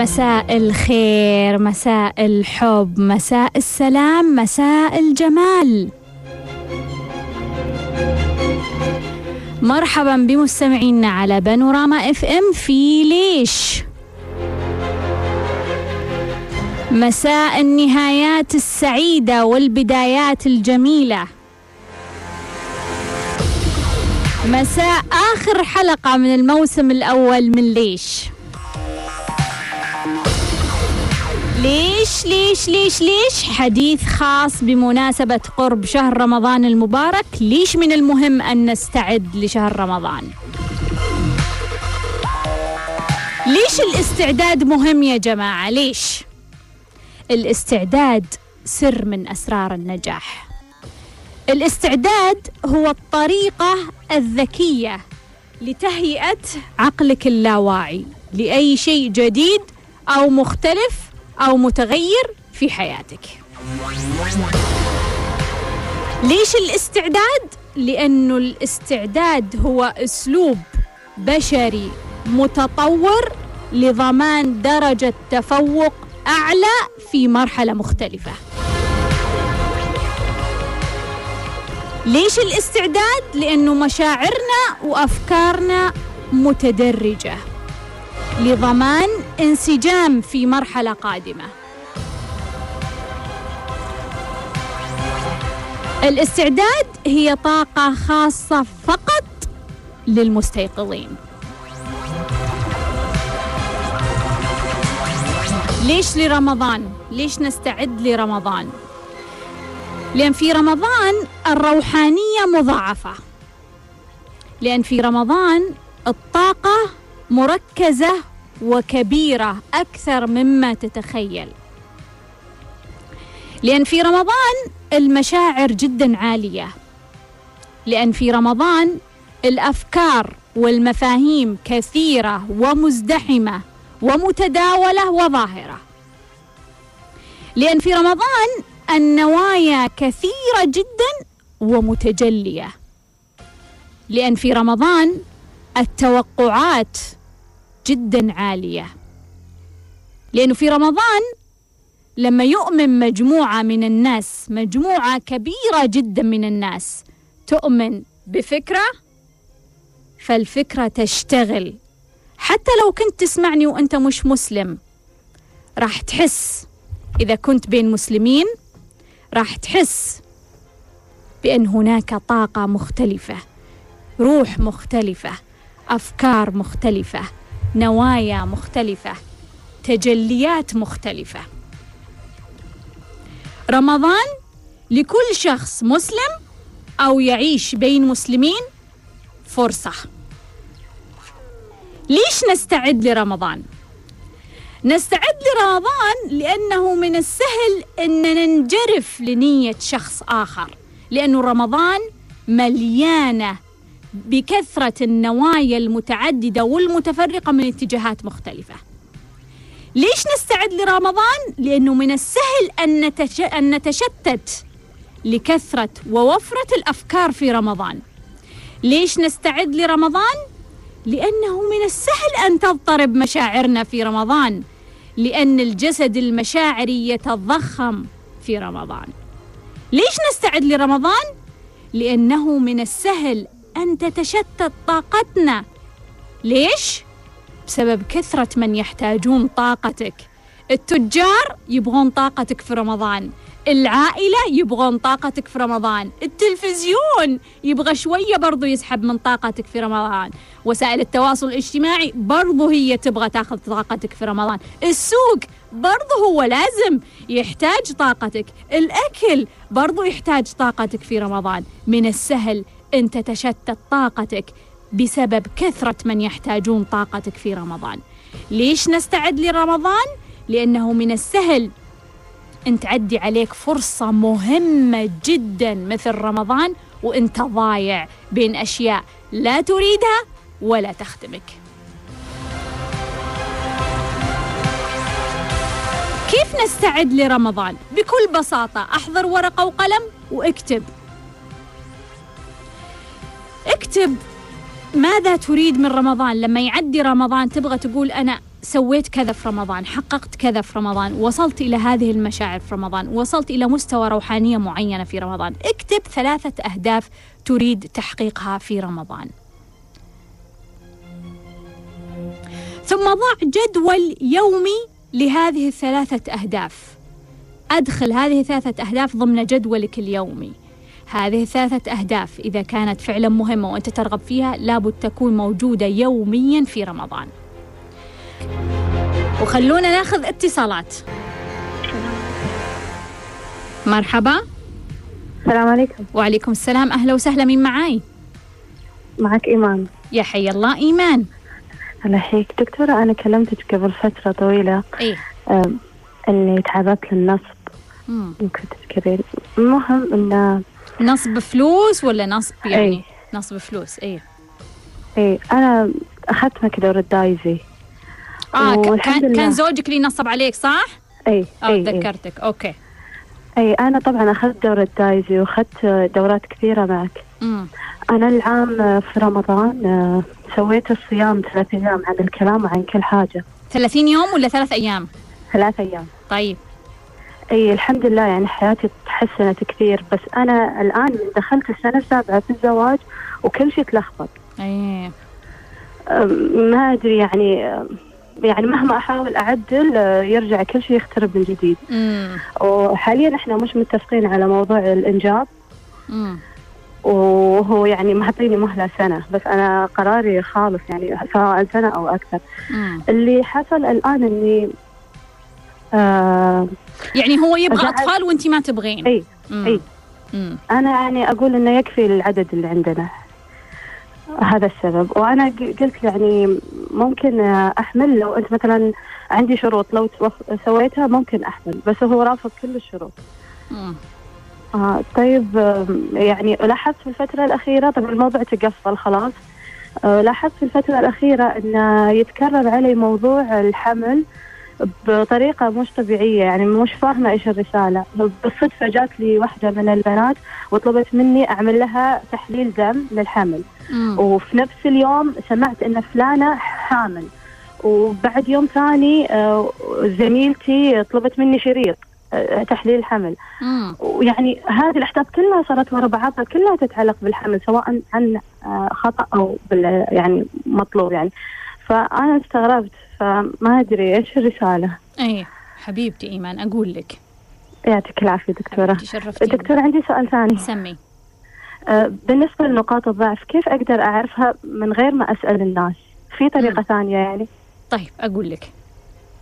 مساء الخير مساء الحب مساء السلام مساء الجمال. مرحبا بمستمعينا على بانوراما إف إم في ليش. مساء النهايات السعيدة والبدايات الجميلة. مساء آخر حلقة من الموسم الأول من ليش. ليش ليش ليش ليش؟ حديث خاص بمناسبة قرب شهر رمضان المبارك. ليش من المهم أن نستعد لشهر رمضان؟ ليش الاستعداد مهم يا جماعة؟ ليش؟ الاستعداد سر من أسرار النجاح. الاستعداد هو الطريقة الذكية لتهيئة عقلك اللاواعي لأي شيء جديد أو مختلف أو متغير في حياتك ليش الاستعداد؟ لأنه الاستعداد هو أسلوب بشري متطور لضمان درجة تفوق أعلى في مرحلة مختلفة ليش الاستعداد؟ لأنه مشاعرنا وأفكارنا متدرجة لضمان انسجام في مرحلة قادمة. الاستعداد هي طاقة خاصة فقط للمستيقظين. ليش لرمضان؟ ليش نستعد لرمضان؟ لأن في رمضان الروحانية مضاعفة. لأن في رمضان الطاقة مركزة وكبيرة أكثر مما تتخيل. لأن في رمضان المشاعر جدا عالية. لأن في رمضان الأفكار والمفاهيم كثيرة ومزدحمة ومتداولة وظاهرة. لأن في رمضان النوايا كثيرة جدا ومتجلية. لأن في رمضان التوقعات جدا عالية. لأنه في رمضان لما يؤمن مجموعة من الناس مجموعة كبيرة جدا من الناس تؤمن بفكرة فالفكرة تشتغل. حتى لو كنت تسمعني وأنت مش مسلم راح تحس. إذا كنت بين مسلمين راح تحس بأن هناك طاقة مختلفة روح مختلفة أفكار مختلفة. نوايا مختلفة تجليات مختلفة رمضان لكل شخص مسلم أو يعيش بين مسلمين فرصة ليش نستعد لرمضان؟ نستعد لرمضان لأنه من السهل أن ننجرف لنية شخص آخر لأنه رمضان مليانة بكثرة النوايا المتعددة والمتفرقة من اتجاهات مختلفة ليش نستعد لرمضان؟ لأنه من السهل أن, نتش... أن نتشتت لكثرة ووفرة الأفكار في رمضان ليش نستعد لرمضان؟ لأنه من السهل أن تضطرب مشاعرنا في رمضان لأن الجسد المشاعري يتضخم في رمضان ليش نستعد لرمضان؟ لأنه من السهل أن تتشتت طاقتنا. ليش؟ بسبب كثرة من يحتاجون طاقتك. التجار يبغون طاقتك في رمضان. العائلة يبغون طاقتك في رمضان. التلفزيون يبغى شوية برضو يسحب من طاقتك في رمضان. وسائل التواصل الاجتماعي برضو هي تبغى تاخذ طاقتك في رمضان. السوق برضو هو لازم يحتاج طاقتك. الأكل برضو يحتاج طاقتك في رمضان. من السهل أن تتشتت طاقتك بسبب كثرة من يحتاجون طاقتك في رمضان ليش نستعد لرمضان؟ لأنه من السهل أن تعدي عليك فرصة مهمة جدا مثل رمضان وأنت ضايع بين أشياء لا تريدها ولا تخدمك كيف نستعد لرمضان؟ بكل بساطة أحضر ورقة وقلم واكتب اكتب ماذا تريد من رمضان. لما يعدي رمضان تبغى تقول أنا سويت كذا في رمضان حققت كذا في رمضان وصلت إلى هذه المشاعر في رمضان وصلت إلى مستوى روحانية معينة في رمضان. اكتب ثلاثة أهداف تريد تحقيقها في رمضان. ثم ضع جدول يومي لهذه الثلاثة أهداف. أدخل هذه الثلاثة أهداف ضمن جدولك اليومي. هذه الثلاثة أهداف. إذا كانت فعلا مهمة وأنت ترغب فيها لابد تكون موجودة يوميا في رمضان. وخلونا ناخذ اتصالات. مرحبا. السلام عليكم. وعليكم السلام. أهلا وسهلا. مين معاي؟ معك إيمان. يا حي الله. إيمان. الله يحييك دكتورة أنا كلمتك قبل فترة طويلة. إيه. أم، إني تعرضت للنصب. مم. يمكن تذكرين. المهم إن نصب فلوس ولا نصب يعني إيه. نصب فلوس إيه إيه أنا أخذت معك دورة دايزي والحمد كان. كان زوجك اللي نصب عليك صح؟ إيه آه إيه, إيه. تذكرتك أوكي إيه أنا طبعا أخذت دورة دايزي وأخذت دورات كثيرة معك مم. أنا العام في رمضان آه، سويت الصيام ثلاث أيام عن الكلام وعن كل حاجة 30 يوم ولا ثلاث أيام؟ ثلاث أيام طيب إي الحمد لله يعني حياتي تحسنت كثير بس أنا الآن دخلت السنة السابعة في الزواج وكل شيء تلخبط. ما أدري يعني يعني مهما أحاول أعدل أه، يرجع كل شيء يخترب من جديد. وحاليا إحنا مش متفقين على موضوع الانجاب وهو يعني معطيني مهلة سنة بس أنا قراري خالص يعني سواء سنة أو أكثر. اللي حصل الآن إني آه يعني هو يبغى أطفال وأنت ما تبغين. إي. مم. أنا يعني أقول إنه يكفي العدد اللي عندنا. هذا السبب. وأنا قلت يعني ممكن أحمل لو أنت مثلا عندي شروط لو سويتها ممكن أحمل بس هو رافض كل الشروط. مم. آه طيب يعني لاحظت في الفترة الأخيرة طبعا الموضوع تقفل خلاص. آه لاحظت في الفترة الأخيرة أنه يتكرر علي موضوع الحمل. بطريقة مش طبيعية يعني مش فاهمة إيش الرسالة. بالصدفة جات لي واحدة من البنات وطلبت مني أعمل لها تحليل دم للحمل. مم. وفي نفس اليوم سمعت إن فلانة حامل. وبعد يوم ثاني آه، زميلتي طلبت مني شريط آه، تحليل حمل. مم. ويعني هذه الأحداث كلها صارت ورا بعضها كلها تتعلق بالحمل سواء عن آه، خطأ أو يعني مطلوب يعني. فأنا استغربت فما أدري إيش الرسالة؟ إيه حبيبتي إيمان أقول لك. يعطيك العافية دكتورة. حبيبتي شرفتيني. دكتورة عندي سؤال ثاني. سمي. آه، بالنسبة لنقاط الضعف كيف أقدر أعرفها من غير ما أسأل الناس؟ في طريقة مم. ثانية يعني؟ طيب أقول لك.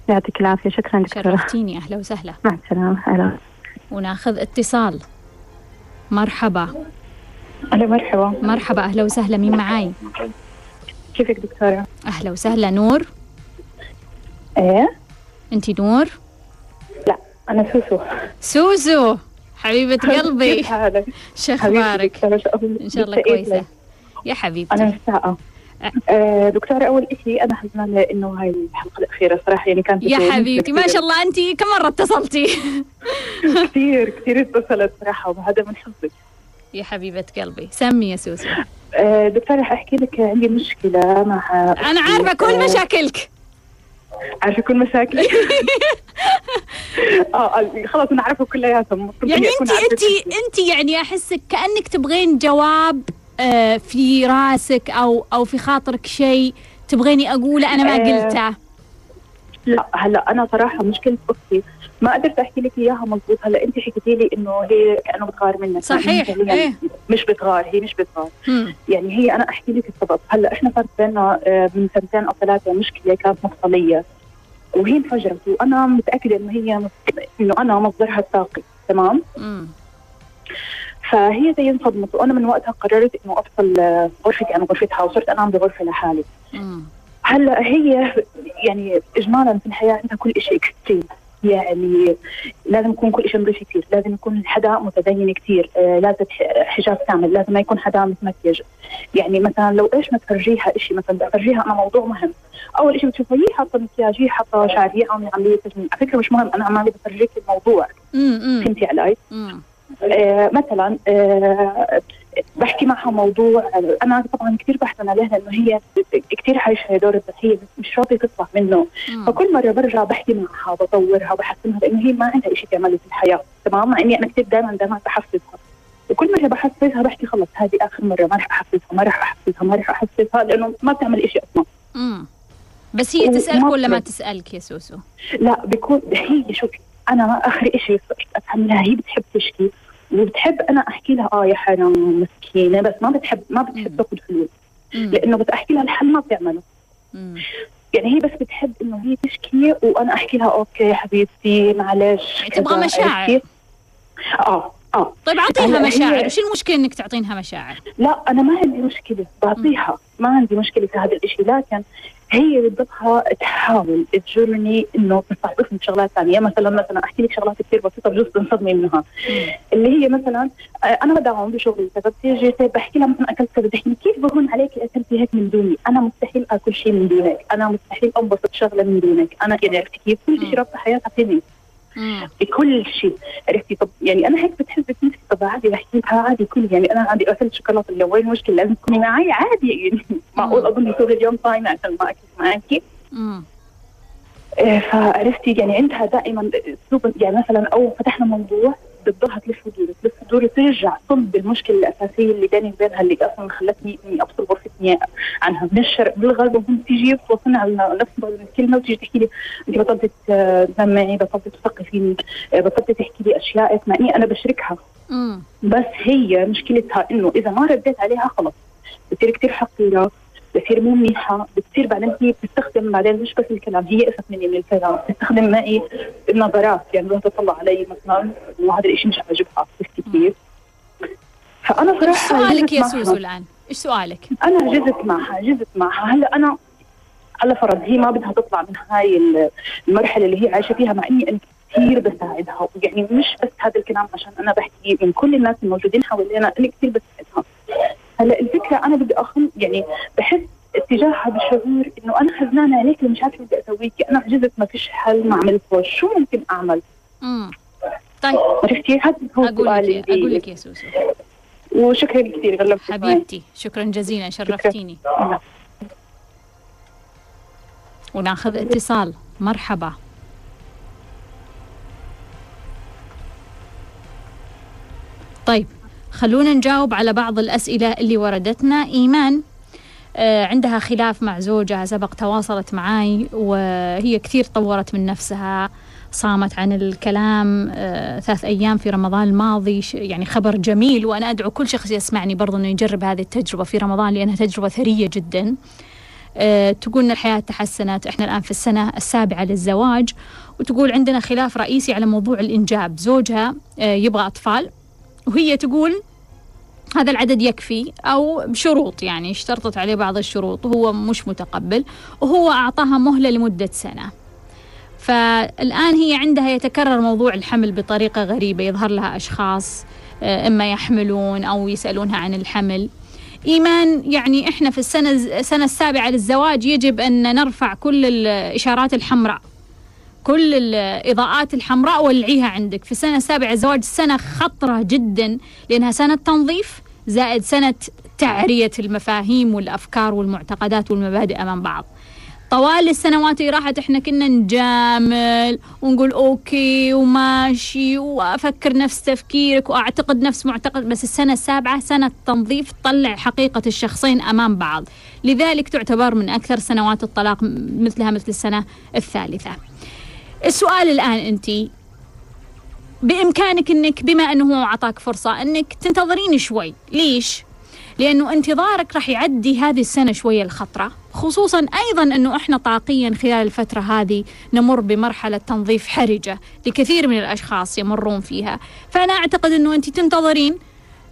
يعطيك العافية. شكرا دكتورة. شرفتيني. أهلا وسهلا. مع السلامة. هلا وناخذ اتصال. مرحبا. أهلا مرحبا مرحبا أهلا وسهلا. مين معاي؟ كيفك دكتورة؟ أهلا وسهلا. نور؟ إيه؟ أنت نور؟ لا أنا سوسو. سوزو حبيبة قلبي؟ شو شو- إن شاء الله كويسة. يا حبيبتي. أنا مشتاقة آه، دكتورة أول شيء أنا حزنانة إنه هاي الحلقة الأخيرة صراحة يعني كانت يا حبيبتي ما شاء الله أنت كم مرة اتصلتي؟ كثير كثير اتصلت صراحة وهذا من حظك يا حبيبة قلبي. سمي يا سوسو. آه، دكتورة رح أحكي لك عندي مشكلة مع أنا عارفة كل آه، مشاكلك. عارفة كل مشاكل آه آه، خلاص أنا أعرفها كلياتهم يعني كل شيء. أنت يعني أحسك كأنك تبغين جواب آه، في راسك أو أو في خاطرك شيء تبغيني أقوله أنا ما آه، قلته. لا هلا أنا صراحة مشكلة أختي ما قدرت أحكي لك إياها مضبوط هلا أنت حكيتي لي إنه هي كأنه بتغار منك. صحيح، يعني إيه. مش بتغار هي مش بتغار. هم. يعني هي أنا أحكي لك السبب. هلا إحنا صارت بيننا آه، من سنتين أو ثلاثة مشكلة كانت مفصلية. وهي انفجرت. وأنا متأكدة إنه هي إنه أنا مصدرها الطاقي تمام؟ مم. فهي زي انصدمت. وأنا من وقتها قررت إنه افصل آه، غرفتي. عن غرفتها وصرت أنام بغرفة لحالي. مم. هلا هي يعني اجمالا في الحياة عندها كل شيء اكستريم يعني لازم يكون كل شيء نظيف كثير لازم يكون حدا متدين كثير آه لازم حجاب كامل. لازم ما يكون حدا متمكيج. يعني مثلا لو إيش ما تفرجيها شيء مثلا بدي افرجيها أنا موضوع مهم. أول شيء بتشوفها هي حاطة مكياج هي حاطة شعر هي عامله عملية تجميل. على فكرة مش مهم أنا عمالي بفرجيك الموضوع. فهمتي علي؟ آه مثلا آه بحكي معها موضوع أنا طبعا كثير بحزن عليها لأنه هي كثير عايشة دور الضحيه بس مش راضية تطلع منه مم. فكل مرة برجع بحكي معها بطورها بحسنها لأنه هي ما عندها شيء تعمله في الحياة تمام مع إني أنا كثير دائما دائما بحفزها وكل مرة بحفزها بحكي خلص هذه آخر مرة ما رح أحفزها ما رح أحفزها ما رح أحفزها لأنه ما بتعمل شيء أصلا مم. بس هي وما تسألك ولا ما. تسألك يا سوسو؟ لا بيكون هي شوفي أنا آخر شيء صرت افهمها هي بتحب تشكي وبتحب أنا أحكي لها آه يا حرام مسكينة بس ما بتحب ما. بتحب تاخذ حلول. لأنه بس أحكي لها الحل ما بتعمله. يعني هي بس بتحب إنه هي تشكي وأنا أحكي لها أوكي حبيبتي معلش يعني تبغى مشاعر. آه آه. طيب أعطيها مشاعر، وش المشكلة إنك تعطينها مشاعر؟ لا أنا ما عندي مشكلة. بعطيها. ما عندي مشكلة في هذا الشيء لكن هي بدها تحاول تجرني إنه تستعطفني بشغلات ثانية. مثلا مثلا أحكي لك شغلات كثير بسيطة بجوز تنصدمي منها. اللي هي مثلا آه، أنا بدعم بشغلي. كذا بتيجي طيب بحكي لها مثلا أكلت كذا. بتحكي كيف بهون عليك أكلتي هيك من دوني؟ أنا مستحيل آكل شيء من دونك. أنا مستحيل انبسط شغلة من دونك. أنا يعني عرفتي كيف كل. شيء رابطه حياتها فيني. بكل شيء. عرفتي؟ طب يعني أنا هيك بتحس نفسي طب عادي بحكي لها عادي كل يعني أنا عادي اكلت شوكولاته اليوم وين المشكلة؟ لازم تكوني معي عادي. يعني معقول أظن طول اليوم صايمه عشان ما اكلت معك. إيه، فعرفتي؟ يعني عندها دائما اسلوب يعني مثلا أو فتحنا موضوع بتضلها تلف ودور تلف ودور ترجع صلب المشكلة الأساسية اللي بيني وبينها اللي أصلا خلتني إني افصل غرفتي عنها. من الشرق بالغرب وهم تيجي توصلنا على نفس الكلمة وتيجي تحكي لي أنت بطلت تنام معي بطلت تثقي فيني إيه، بطلت تحكي لي أشياء مع اني أنا بشركها. بس هي مشكلتها إنه إذا ما رديت عليها خلص بتصير كثير حقيرة. بتصير مو منيحه بتصير بعدين هي بتستخدم بعدين مش بس الكلام هي قست مني من الكلام بتستخدم معي النظرات يعني بدها تطلع علي مثلا وهذا الشيء مش عاجبها عرفتي كيف؟ فأنا صراحة سؤالك يا معها. سوسو الآن؟ إيش سؤالك؟ أنا جزت معها جزت معها هلأ أنا على فرض هي ما بدها تطلع من هاي ال- المرحلة اللي هي عايشة فيها مع إني أنا كثير بساعدها يعني مش بس هذا الكلام عشان أنا بحكي من كل الناس الموجودين حوالينا أنا كثير بساعدها هلا الفكرة أنا بدي اخم يعني بحس اتجاهها بشعور إنه أنا حزنانه عليك ومش عارفة بدي اسويكي أنا عجزت ما فيش حل ما عملته شو ممكن أعمل؟ مم. طيب. عرفتي؟ هذا هو أقول سؤالي. لك أقول لك يا سوسو. وشكرا كثير غلبتك معي. حبيبتي شكرا جزيلا شرفتيني. وناخذ اتصال. مرحبا. طيب. خلونا نجاوب على بعض الأسئلة اللي وردتنا. إيمان آه، عندها خلاف مع زوجها سبق تواصلت معاي وهي كثير طورت من نفسها صامت عن الكلام آه، ثلاث أيام في رمضان الماضي يعني خبر جميل وأنا أدعو كل شخص يسمعني برضو أنه يجرب هذه التجربة في رمضان لأنها تجربة ثرية جدا. آه، تقول إن الحياة تحسنت إحنا الآن في السنة السابعة للزواج وتقول عندنا خلاف رئيسي على موضوع الإنجاب. زوجها يبغى أطفال وهي تقول هذا العدد يكفي أو بشروط يعني اشترطت عليه بعض الشروط وهو مش متقبل وهو أعطاها مهلة لمدة سنة. فالآن هي عندها يتكرر موضوع الحمل بطريقة غريبة يظهر لها أشخاص آه، إما يحملون أو يسألونها عن الحمل. إيمان يعني إحنا في السنة السنة السابعة للزواج يجب أن نرفع كل الإشارات الحمراء. كل الإضاءات الحمراء ولعيها عندك. في السنة السابعة للزواج سنة خطرة جدا لأنها سنة تنظيف زائد سنة تعرية المفاهيم والأفكار والمعتقدات والمبادئ أمام بعض. طوال السنوات اللي راحت إحنا كنا نجامل ونقول أوكي وماشي وأفكر نفس تفكيرك وأعتقد نفس معتقد بس السنة السابعة سنة تنظيف تطلع حقيقة الشخصين أمام بعض. لذلك تعتبر من أكثر سنوات الطلاق مثلها مثل السنة الثالثة. السؤال الآن أنت. بإمكانك إنك بما أنه هو اعطاك فرصة إنك تنتظرين شوي. ليش؟ لأنه انتظارك راح يعدي هذه السنة شوية الخطرة. خصوصا أيضا أنه إحنا طاقيا خلال الفترة هذه نمر بمرحلة تنظيف حرجة لكثير من الأشخاص يمرون فيها. فأنا أعتقد أنه أنت تنتظرين.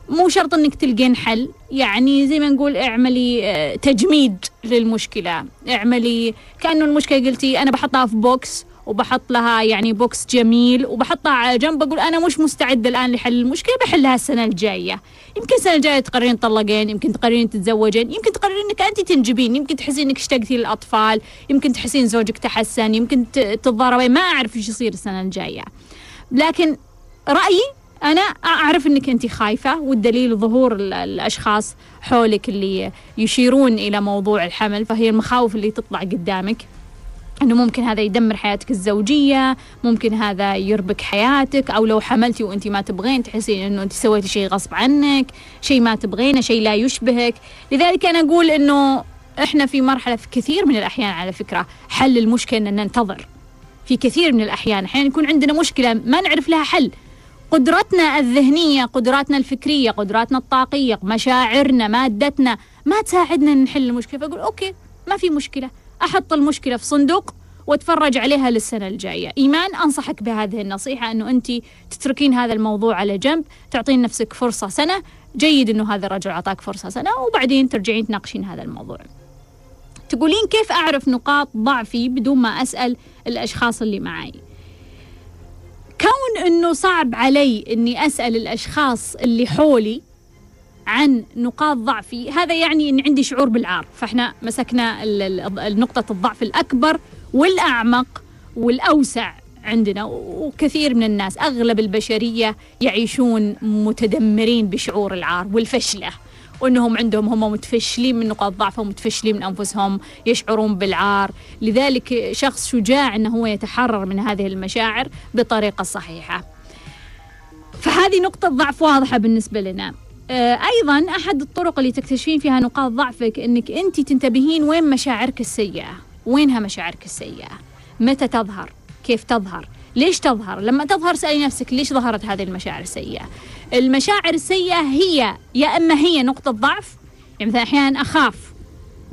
مو شرط إنك تلقين حل. يعني زي ما نقول اعملي آه، تجميد للمشكلة. اعملي كأنه المشكلة قلتي أنا بحطها في box وبحط لها يعني box جميل وبحطها على جنب. بقول أنا مش مستعدة الآن لحل المشكلة بحلها السنة الجاية. يمكن السنة الجاية تقررين تطلقين يمكن تقررين تتزوجين يمكن تقررين إنك أنت تنجبين يمكن تحسين إنك اشتقتي للأطفال يمكن تحسين زوجك تحسن يمكن تتضاربين. ما أعرف إيش يصير السنة الجاية. لكن رأيي أنا أعرف إنك أنت خايفة والدليل ظهور ال- الأشخاص حولك اللي يشيرون إلى موضوع الحمل فهي المخاوف اللي تطلع قدامك. إنه ممكن هذا يدمر حياتك الزوجية ممكن هذا يربك حياتك أو لو حملتي وأنت ما تبغين تحسين إنه أنت سويتي شيء غصب عنك شيء ما تبغينه شيء لا يشبهك. لذلك أنا أقول إنه إحنا في مرحلة في كثير من الأحيان على فكرة حل المشكلة ان ننتظر. في كثير من الأحيان أحيانا يكون عندنا مشكلة ما نعرف لها حل. قدرتنا الذهنية قدراتنا الفكرية قدراتنا الطاقية مشاعرنا مادتنا ما تساعدنا نحل المشكلة. فأقول أوكي ما في مشكلة. أحط المشكلة في صندوق وأتفرج عليها للسنة الجاية. إيمان أنصحك بهذه النصيحة أنه أنت تتركين هذا الموضوع على جنب تعطين نفسك فرصة سنة. جيد أنه هذا الرجل أعطاك فرصة سنة وبعدين ترجعين تناقشين هذا الموضوع. تقولين كيف أعرف نقاط ضعفي بدون ما أسأل الأشخاص اللي معي؟ كون أنه صعب علي أني أسأل الأشخاص اللي حولي عن نقاط ضعفي هذا يعني إن عندي شعور بالعار فإحنا مسكنا نقطة الضعف الأكبر والأعمق والأوسع عندنا وكثير من الناس أغلب البشرية يعيشون متدمرين بشعور العار والفشلة وإنهم عندهم هم متفشلين من نقاط ضعفهم متفشلين من أنفسهم يشعرون بالعار. لذلك شخص شجاع إنه هو يتحرر من هذه المشاعر بطريقة صحيحة. فهذه نقطة ضعف واضحة بالنسبة لنا. آه، أيضا أحد الطرق اللي تكتشفين فيها نقاط ضعفك أنك أنت تنتبهين وين مشاعرك السيئة. وينها مشاعرك السيئة؟ متى تظهر؟ كيف تظهر؟ ليش تظهر؟ لما تظهر سألي نفسك ليش ظهرت هذه المشاعر السيئة؟ المشاعر السيئة هي يا إما هي نقطة ضعف يعني مثلا أحيانا أخاف.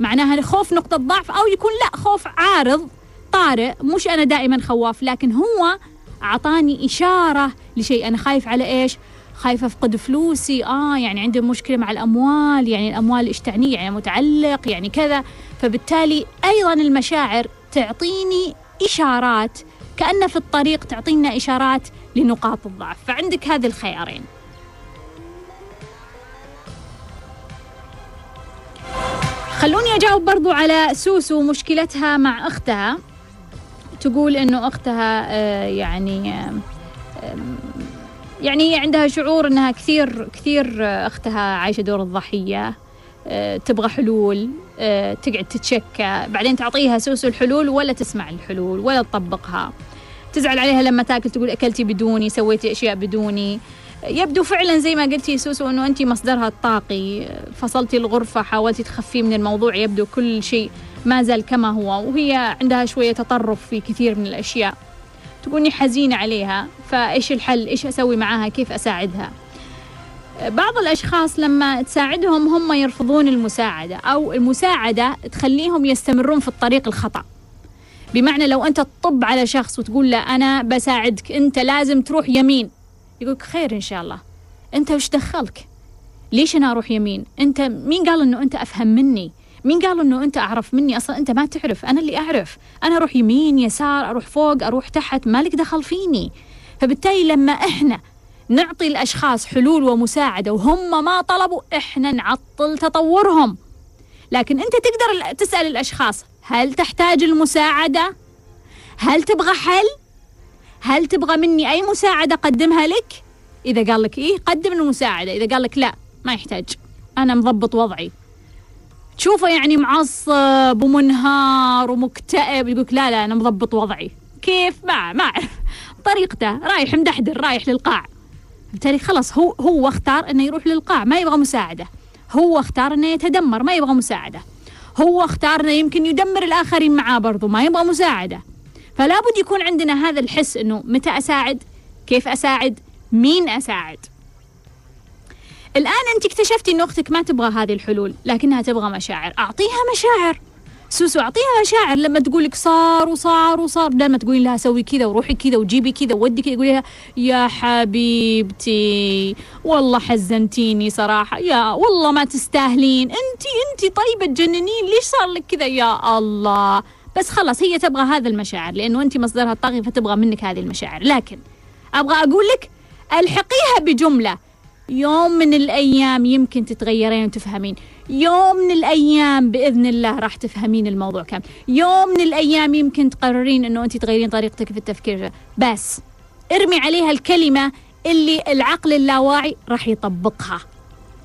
معناها الخوف نقطة ضعف أو يكون لا خوف عارض طارئ. مش أنا دائما خواف لكن هو أعطاني إشارة لشيء. أنا خايف على إيش؟ خايف أفقد فلوسي آه يعني عندي مشكلة مع الأموال يعني الأموال إيش تعني؟ يعني متعلق يعني كذا. فبالتالي أيضا المشاعر تعطيني إشارات كأن في الطريق تعطينا إشارات لنقاط الضعف. فعندك هذه الخيارين. خلوني أجاوب برضو على سوسو مشكلتها مع أختها. تقول إنه أختها آه، يعني يعني عندها شعور إنها كثير كثير أختها عايشة دور الضحية آه، تبغى حلول آه، تقعد تتشكى بعدين تعطيها سوسو الحلول ولا تسمع الحلول ولا تطبقها. تزعل عليها لما تاكل تقول أكلتي بدوني سويتي أشياء بدوني. يبدو فعلا زي ما قلتي سوسو إنه انت مصدرها الطاقي. فصلتي الغرفة حاولتي تخفيه من الموضوع يبدو كل شيء ما زال كما هو. وهي عندها شوية تطرف في كثير من الأشياء. تقولني حزينة عليها فإيش الحل؟ إيش أسوي معاها؟ كيف أساعدها؟ بعض الأشخاص لما تساعدهم هم يرفضون المساعدة أو المساعدة تخليهم يستمرون في الطريق الخطأ. بمعنى لو أنت تطب على شخص وتقول له أنا بساعدك أنت لازم تروح يمين. يقولك خير إن شاء الله. أنت وش دخلك؟ ليش أنا أروح يمين؟ أنت مين قال إنه أنت أفهم مني؟ مين قال إنه أنت أعرف مني أصلا؟ أنت ما تعرف. أنا اللي أعرف. أنا أروح يمين يسار أروح فوق أروح تحت. مالك دخل فيني؟ فبالتالي لما إحنا نعطي الأشخاص حلول ومساعدة وهم ما طلبوا إحنا نعطل تطورهم. لكن أنت تقدر تسأل الأشخاص هل تحتاج المساعدة؟ هل تبغى حل؟ هل تبغى مني أي مساعدة أقدمها لك؟ إذا قال لك إيه قدم المساعدة. إذا قال لك لا ما يحتاج. أنا مضبط وضعي. تشوفه يعني معصب ومنهار ومكتئب يقولك لا لا أنا مضبط وضعي. كيف؟ ما ما. اعرف طريقته رايح مدحدر رايح للقاع. بالتالي خلاص هو هو اختار إنه يروح للقاع ما يبغى مساعدة. هو اختار إنه يتدمر ما يبغى مساعدة. هو اختار إنه يمكن يدمر الآخرين معاه برضو ما يبغى مساعدة. فلا بد يكون عندنا هذا الحس إنه متى أساعد؟ كيف أساعد؟ مين أساعد؟ الآن أنت اكتشفتي إن أختك ما تبغى هذه الحلول لكنها تبغى مشاعر. أعطيها مشاعر. سوسو أعطيها مشاعر. لما تقول لك صار وصار وصار بدل ما تقولين لها سوي كذا وروحي كذا وجيبي كذا وودي كذا قولي لها يا حبيبتي والله حزنتيني صراحة. يا والله ما تستاهلين. أنت أنت طيبة تجننين. ليش صار لك كذا؟ يا الله. بس خلاص هي تبغى هذا المشاعر لأنه أنت مصدرها الطاغي فتبغى منك هذه المشاعر. لكن أبغى أقول لك ألحقيها بجملة. يوم من الأيام يمكن تتغيرين وتفهمين. يوم من الأيام بإذن الله راح تفهمين الموضوع كامل. يوم من الأيام يمكن تقررين إنه أنت تغيرين طريقتك في التفكير. بس ارمي عليها الكلمة اللي العقل اللاواعي راح يطبقها.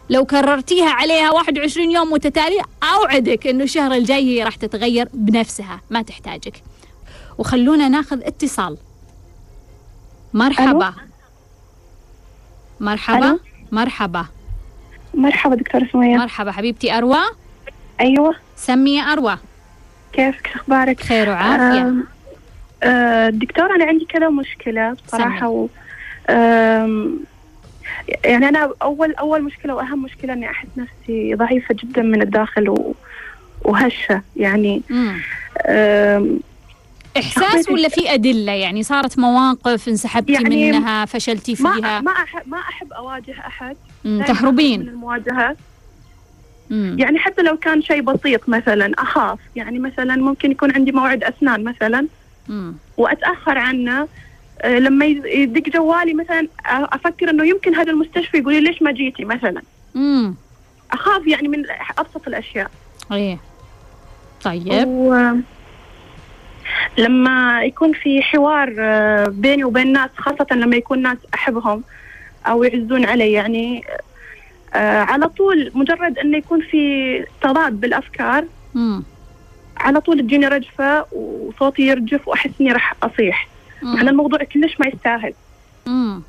لو كررتيها عليها 21 يوم متتالية أوعدك أنه الشهر الجاي هي راح تتغير بنفسها ما تحتاجك. وخلونا ناخذ اتصال. مرحبا. مرحبا. ألو؟ مرحبا. مرحبا دكتورة سمية. مرحبا حبيبتي أروى؟ أيوة. سمي يا أروى. كيفك؟ أخبارك؟ خير وعافية. آه، دكتورة أنا عندي كذا مشكلة بصراحة و آم، يعني أنا أول أول مشكلة وأهم مشكلة إني أحس نفسي ضعيفة جدا من الداخل و... وهشة. يعني. حبيت- ولا في أدلة؟ يعني صارت مواقف انسحبتي يعني منها فشلتي فيها؟ ما أحب ما أحب أواجه أحد. مم. دايماً أخاف من تهربين المواجهة. مم. يعني حتى لو كان شيء بسيط مثلا أخاف. يعني مثلا ممكن يكون عندي موعد أسنان مثلا. مم. وأتأخر عنه. آه، لما يدق جوالي مثلا آه، أفكر إنه يمكن هذا المستشفى يقول لي ليش ما جيتي مثلا. مم. أخاف يعني من أبسط الأشياء. إيه. طيب. و لما يكون في حوار آه، بيني وبين ناس خاصة لما يكون ناس أحبهم أو يعزون علي يعني آه، على طول مجرد أنه يكون في تضاد بالأفكار مم. على طول تجيني رجفة وصوتي يرجف وأحس إني راح أصيح مع أن مم. الموضوع كلش ما يستاهل مم.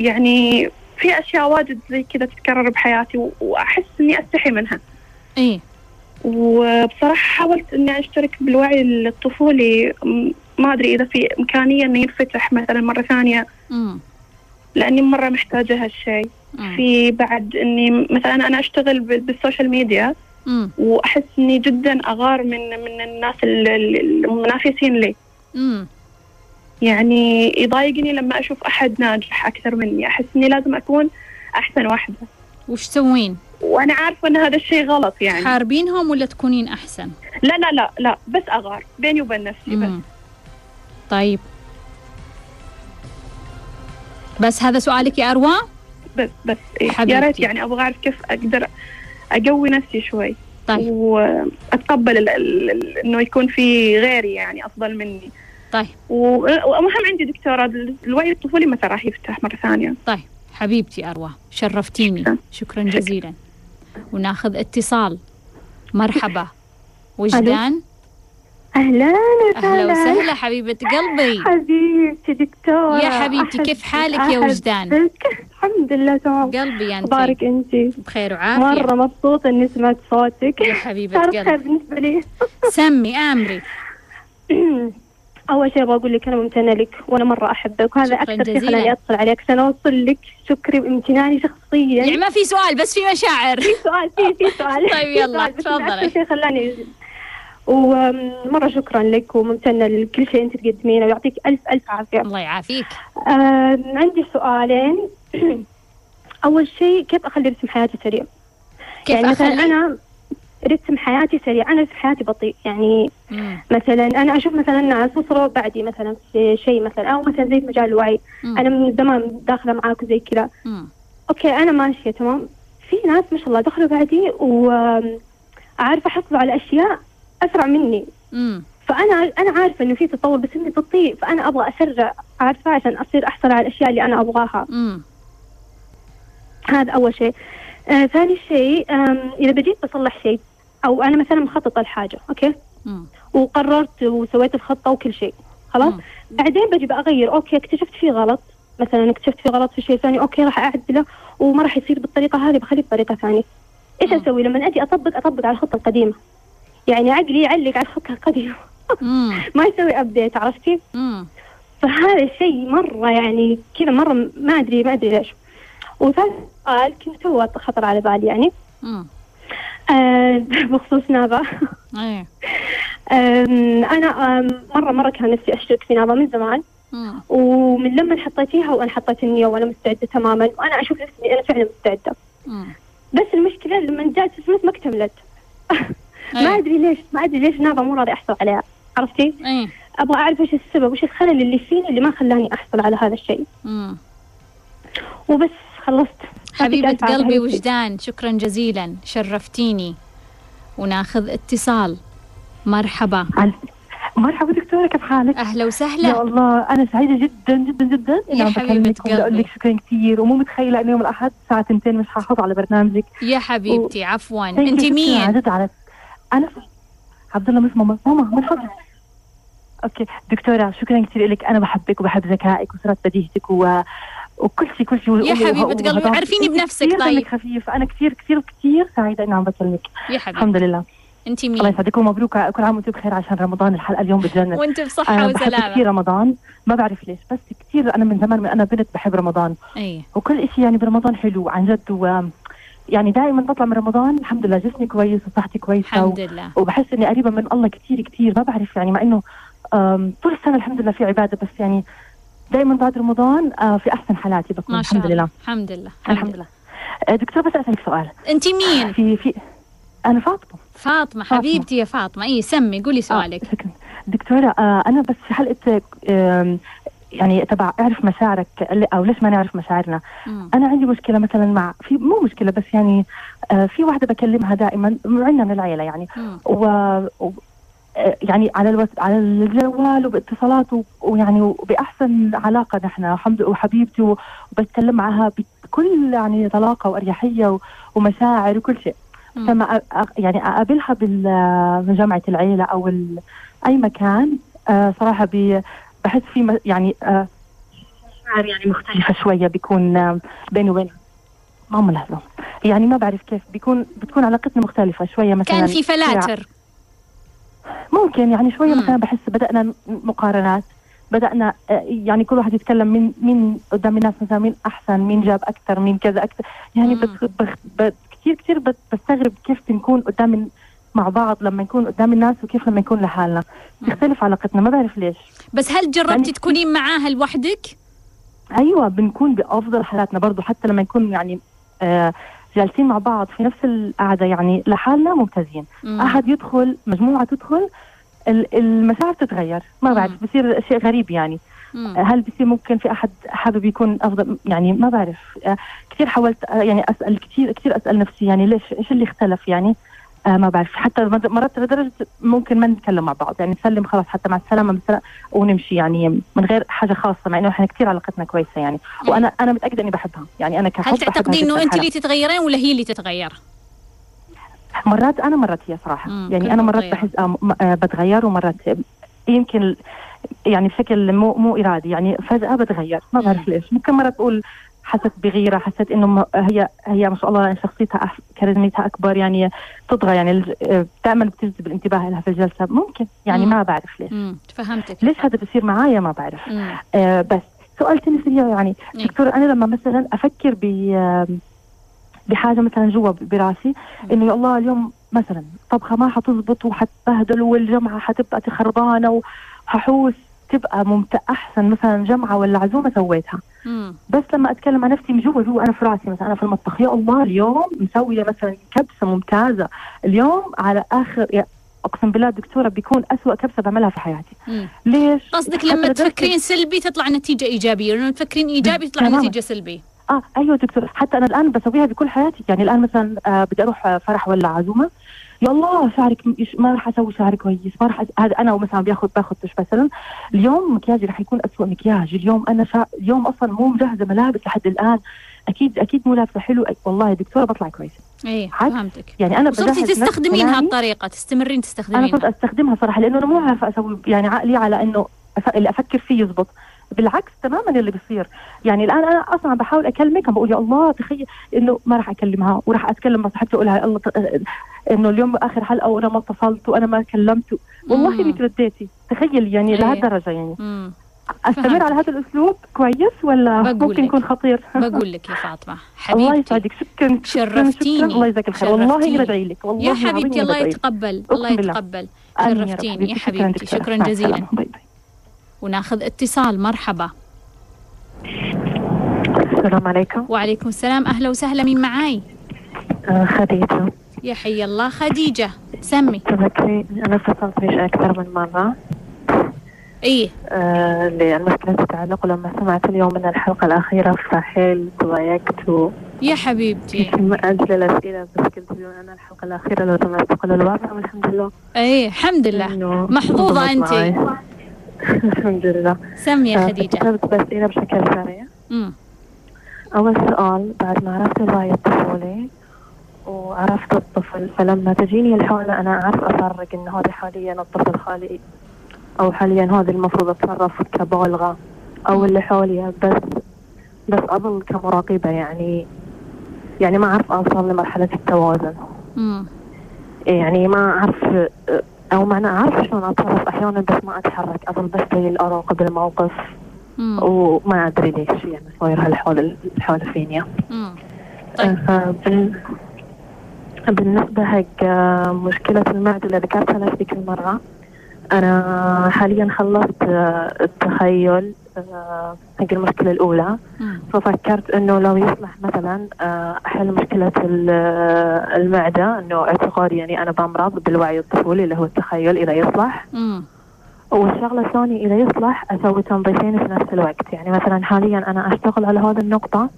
يعني في أشياء واجد زي كذا تتكرر بحياتي و- وأحس إني أستحي منها إيه وبصراحة حاولت إني أشترك بالوعي الطفولي ما أدري إذا في إمكانية إنه ينفتح مثلا مرة ثانية مم. لأني مرة محتاجة هالشيء. في بعد إني مثلا أنا أشتغل بال- بالسوشيال ميديا مم. وأحس إني جدا أغار من من الناس ال- ال- المنافسين لي مم. يعني يضايقني لما أشوف أحد ناجح أكثر مني أحس إني لازم أكون أحسن واحدة وش تسوين؟ وأنا عارفة إن هذا الشيء غلط يعني. حاربينهم ولا تكونين أحسن؟ لا لا لا لا بس أغار بيني وبين نفسي بس. طيب. بس هذا سؤالك يا أروى؟ بس بس. إيه. يا ريت يعني أبغى أعرف كيف أقدر أقوي نفسي شوي. طيب. وأتقبل إنه يكون في غيري يعني أفضل مني. طيب. ومهم عندي دكتورة الوعي الطفولي متى راح يفتح مرة ثانية؟ طيب. حبيبتي أروى شرفتيني. شكراً. شكرا جزيلا. وناخذ اتصال. مرحبا. وجدان؟ أهلا أهلا وسهلا حبيبة قلبي. حبيبتي دكتورة. يا حبيبتي، كيف حالك يا وجدان؟ الحمد لله تمام. قلبي انت أخبارك انت بخير وعافية. مرة مبسوطة إني سمعت صوتك. يا حبيبة قلبي. بالنسبة لي. سمي آمري. أول شيء أبغى أقول لك أنا ممتنة لك وأنا مرة أحبك وهذا أكثر شيء. خلاني اتصل عليك عشان أوصل لك شكري وامتناني شخصيا. يعني ما في سؤال بس في مشاعر. في سؤال في في سؤال. طيب يلا، تفضلي. أكثر شيء خلاني ومرة شكرا لك وممتنة لكل شيء أنت تقدمينه ويعطيك ألف ألف عافية. الله يعافيك. آه عندي سؤالين. أول شيء كيف أخلي رتم حياتي سريع كيف يعني مثلا أنا رتم حياتي سريع. أنا رتم حياتي بطيء. يعني مم. مثلا أنا أشوف مثلا ناس وصلوا بعدي مثلا في شيء مثلا أو مثلا زي في مجال الوعي مم. أنا من زمان داخلة معاك وزي كذا. okay أنا ماشية تمام؟ في ناس ما شاء الله دخلوا بعدي وعارفه حصلوا على أشياء أسرع مني. مم. فأنا أنا عارفة إنه في تطور بس إني بطيء. فأنا أبغى أسرع عارفة؟ عشان أصير أحصل على الأشياء اللي أنا أبغاها. مم. هذا أول شيء. آه ثاني شيء آم، إذا بديت بصلح شيء. أو أنا مثلا مخططة لحاجة okay. وقررت وسويت الخطة وكل شيء خلاص. بعدين بجي بغير okay اكتشفت فيه غلط مثلا اكتشفت فيه غلط في شيء ثاني okay راح أعدله وما راح يصير بالطريقة هذه بخليه بطريقة ثانية إيش. أسوي لما أجي أطبق أطبق على الخطة القديمة يعني عقلي يعلق على الخطة القديمة. ما يسوي update عرفتي. فهذا الشيء مرة يعني كذا مرة ما أدري ما أدري ليش وثالث سؤال كنت تو خطر على بالي يعني بخصوص نافا. آم، أنا مرة مرة كان نفسي أشترك في نابا من زمان. ومن لما حطيتيها وأنا حطيت النية وأنا مستعدة تماما وأنا أشوف نفسي أنا فعلا مستعدة. بس المشكلة لما جات الفلوس ما اكتملت. ما إيه. أدري ليش ما أدري ليش نابا مو راضي احصل عليها. عرفتي؟ إيه. أبغى أعرف إيش السبب وش الخلل اللي فيني اللي ما خلاني أحصل على هذا الشيء. وبس خلصت. حبيبة قلبي. وجدان شكرا جزيلا. شرفتيني. وناخذ اتصال. مرحبا. مرحبا دكتورة كيف حالك؟ أهلا يا وسهلا الله أنا سعيدة جدا جدا جدا. يا عم بكلمك أقول. لك شكرا كثير ومو متخيلة إنه يوم الأحد الساعة 2 مش حاحط على برنامجك. يا حبيبتي عفوا. You أنت شكراً. مين؟ على أنا عبد الله مش ماما. ماما من فضلك. أوكي. دكتورة شكرا كثير لك. أنا بحبك وبحب ذكائك وسرعة بديهتك و... وكل شيء كل شيء يا و- قلبي، عرفيني بنفسك طيب. خفيف. أنا كثير كثير كثير سعيدة إني عم بكلمك يا حبيبتي. الحمد لله. أنت الله مين يسعدك ومبروك. كل عام وأنتم بخير عشان رمضان الحلقة اليوم بتجنن وأنت بحب وسلامة. كثير رمضان. ما بعرف ليش بس كثير أنا من زمان من أنا بنت بحب رمضان. أي. وكل شيء يعني برمضان حلو عن جد. و يعني دائما بطلع من رمضان الحمد لله جسمي كويس وصحتي كويسة الحمد لله. و... وبحس إني قريبة من الله كثير كثير. ما بعرف يعني مع آم، طول السنة الحمد لله في عبادة بس يعني دائما بعد رمضان آه، في أحسن حالاتي بكون ما شاء الحمد لله. الحمد لله. الحمد لله. آه، دكتور بس أسألك سؤال. أنت مين؟ في في أنا فاطمة. فاطمة حبيبتي يا فاطمة. اي سمي قولي سؤالك. آه شكرا دكتورة آه أنا بس في حلقة آم، يعني تبع أعرف مشاعرك أو ليش ما نعرف مشاعرنا. مم. أنا عندي مشكلة مثلا مع في مو مشكلة بس يعني آه في واحدة بكلمها دائما عندنا من العيلة يعني. و و- آه، يعني على الوس... على الجوال وباتصالات و... ويعني وبأحسن علاقة نحن. الحمد وحبيبتي و... وبتكلم معها بكل يعني طلاقة وأريحية و... ومشاعر وكل شيء. لما أ... يعني أقابلها بال- بجامعة العيلة أو ال... أي مكان آه صراحة بي... بحس في م... يعني آه مشاعر يعني مختلفة. شوية بيكون آه بيني وبينها ماما لحظة. يعني ما بعرف كيف بيكون بتكون علاقتنا مختلفة شوية مثلا كان في فلاتر. ممكن يعني شوية. مثلا بحس بدأنا مقارنات بدأنا آه، يعني كل واحد يتكلم مين مين قدام الناس مثلا مين أحسن مين جاب أكثر مين كذا أكثر يعني. بت بت كثير كثير بستغرب كيف بنكون قدام مع بعض لما نكون قدام الناس وكيف لما نكون لحالنا. تختلف علاقتنا ما بعرف ليش بس هل جربتي يعني- تكونين معاها لوحدك؟ أيوه بنكون بأفضل حالاتنا برضو حتى لما نكون يعني آه جالسين مع بعض في نفس القعدة يعني لحالنا ممتازين مم. أحد يدخل مجموعة تدخل ال- المشاعر تتغير ما بعرف. بصير شيء غريب يعني مم. هل بصير ممكن في أحد حابب يكون أفضل يعني ما بعرف آه، كثير حاولت آه، يعني أسأل كثير كثير أسأل نفسي يعني ليش إيش اللي اختلف يعني آه ما بعرف. حتى مرات لدرجة ممكن ما نتكلم مع بعض. يعني نسلم خلاص حتى مع السلامة مثلا ونمشي. يعني من غير حاجة خاصة مع إنه إحنا كثير علاقتنا كويسة يعني. وأنا أنا متأكدة إني بحبها. يعني أنا كحب هل تعتقدين إنه انت. اللي تتغيرين ولا هي اللي تتغير؟ مرات أنا مرات هي صراحة. يعني أنا مرات. بحس آه آه بتغير ومرات يمكن يعني بشكل مو مو إرادي. يعني فجأة بتغير. ما بعرف. ليش. ممكن مرات أقول حست بغيره حسيت إنه هي هي ما شاء الله شخصيتها أح- كاريزمتها أكبر يعني تطغى يعني الج- آه، دائما بتجذب الانتباه لها في الجلسة. ممكن. يعني مم. ما بعرف ليش. امم فهمتك ليش هذا بصير معايا؟ ما بعرف. مم. آه بس سؤال تاني سريع يعني. دكتور أنا لما مثلا أفكر ب بحاجة مثلا جوا براسي إنه يا الله اليوم مثلا طبخة ما حتزبط وحتبهدل والجمعة حتبقى خربانه وححوس تبقى ممتع أحسن مثلا جمعة ولا عزومة سويتها. مم. بس لما أتكلم عن نفسي من جوا جوا أنا في راسي مثلا أنا في المطبخ. يا الله اليوم مسوية مثلا كبسة ممتازة. اليوم على آخر يا أقسم بالله دكتورة بيكون أسوأ كبسة بعملها في حياتي. مم. ليش؟ قصدك لما تفكرين سلبي تطلع نتيجة إيجابية لما تفكرين إيجابي تطلع تماماً. نتيجة سلبي آه أيوه دكتور. حتى أنا الآن بسويها بكل حياتي. يعني الآن مثلا آه بدي أروح آه، فرح ولا عزومة. يا الله شعرك ما راح أسوي شعر كويس ما راح. هذا أنا مثلا باخذ باخذ تش مثلا اليوم مكياجي راح يكون أسوأ مكياج اليوم أنا شا... اليوم أصلا مو مجهزة ملابس لحد الآن أكيد أكيد مو لابسة حلو والله دكتورة بطلع كويسه اي. فهمتك يعني أنا صرتي تستخدمين كلامي. هالطريقة تستمرين أنا تستخدمينها صرت أستخدمها صراحة لأنه أنا مو عارفة أسوي يعني عقلي على إنه. اللي أفكر فيه يزبط بالعكس تماما اللي بيصير يعني الآن أنا أصلا بحاول أكلمك بقول يا الله تخيل إنه ما راح أكلمها وراح أتكلم مع صاحبتي أقول لها الله إنه اليوم آخر حلقة وأنا ما اتصلت وأنا ما كلمت والله. إنك رديتي تخيل يعني. لهالدرجة يعني مم. أستمر. على هذا الأسلوب كويس ولا ممكن. يكون خطير بقول لك يا فاطمة الله حبيبتي يسعدك شكرا شرفتيني. شكرا الله يجزاك الخير والله بدعي لك والله يا حبيبتي الله. يتقبل الله. يتقبل شرفتيني يا حبيبتي. شكرا جزيلا. وناخذ اتصال. مرحبا. السلام عليكم. وعليكم السلام. أهلا وسهلا. مين معاي؟ آه، خديجة. يا حي الله. خديجة سمي. تذكري أنا اتصلت بيش أكثر من مرة. إيه. آه للمشكلة تتعلق لما سمعت اليوم من الحلقة الأخيرة فحيل تضايقت و يا حبيبتي. من أجل الأسئلة بس قلت بما أن الحلقة الأخيرة لو سمعت كل البرنامج الحمد لله. إيه الحمد لله. أنت. معي. الحمد لله سم يا آه، خديجة كتبت بأسئلة بشكل سريع. أول سؤال بعد ما عرفت الوعي الطفولي وعرفت الطفل فلما تجيني الحالة أنا أعرف أفرق إن هذا حاليا الطفل خالي أو حاليا هذا المفروض أتصرف كبالغة أو اللي حولي بس بس أظل كمراقبة يعني يعني ما أعرف أوصل لمرحلة التوازن مم. يعني ما أعرف أو معنى أعرف شلون أتصرف. أحيانا بس ما أتحرك. أظل بس زي الأراقب الموقف. مم. وما أدري ليش. يعني صاير هالحال الحالة فيني. طيب. آه، بال- بالنسبة حق آه، مشكلة المعدة اللي ذكرتها نفسي كل مرة. أنا حاليا خلصت آه، التخيل. حق المشكلة الأولى مم. ففكرت إنه لو يصلح مثلا آه، أحل مشكلة ال- آه، المعدة إنه اعتقادي يعني أنا بمرض بالوعي الطفولي اللي هو التخيل إذا يصلح مم. والشغلة الثانية إذا يصلح أسوي تنظيفين في نفس الوقت يعني مثلا حاليا أنا أشتغل على هذه النقطة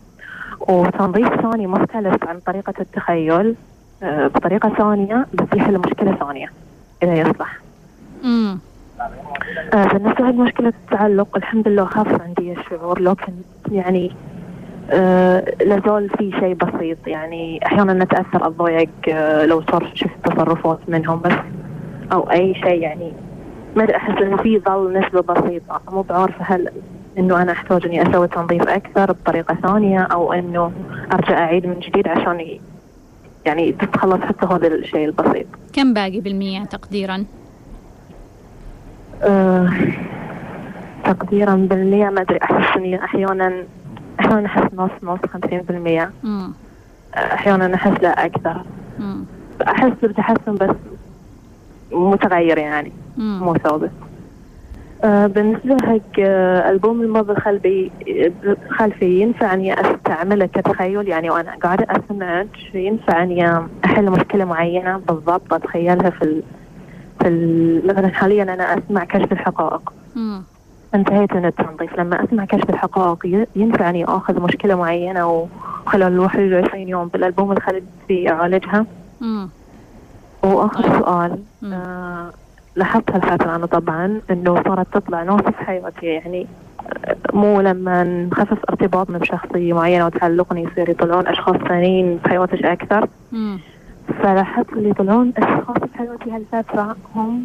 وتنظيف ثاني مختلف عن طريقة التخيل آه، بطريقة ثانية بس يحل مشكلة ثانية إذا يصلح. آه، بالنسبة لمشكلة التعلق الحمد لله خف عندي الشعور لكن يعني آه لازال في شيء بسيط. يعني أحيانا نتأثر أتضايق آه لو صار شفت تصرفات منهم بس أو أي شيء يعني ما أحس إنه في ظل نسبة بسيطة. مو بعارفة هل إنه أنا أحتاج إني أسوي تنظيف أكثر بطريقة ثانية أو إنه أرجع أعيد من جديد عشان يعني تتخلص حتى هذا الشيء البسيط. كم باقي بالمية تقديرا؟ آه، تقديرا بالمية ما أدري أحس إني أحيانا أحيانا أحس نص نص خمسين بالمية. أحيانا أحس لا أكثر مم. أحس بتحسن بس متغير يعني مم. مو ثابت آه، بالنسبة حق آه، ألبوم الماضي الخلفي خلفي ينفع إني أستعمله كتخيل يعني وأنا قاعدة أسمع ينفع إني أحل مشكلة معينة بالضبط أتخيلها في. مثلا حاليا أنا أسمع كشف الحقائق. انتهيت من التنظيف لما أسمع كشف الحقائق ي- ينفع أني آخذ مشكلة معينة وخلال ال 21 يوم بالألبوم الخلفي أعالجها مم. وآخر سؤال مم. آه لاحظت هالفتره أنا طبعا إنه صارت تطلع ناس في حياتي يعني آه، مو لما نخفف ارتباطنا بشخصية معينة وتعلقني يصير يطلعون أشخاص ثانيين في حياتك أكثر مم. فلاحظت اللي يطلعون اشخاص في حياتي هالفترة. هم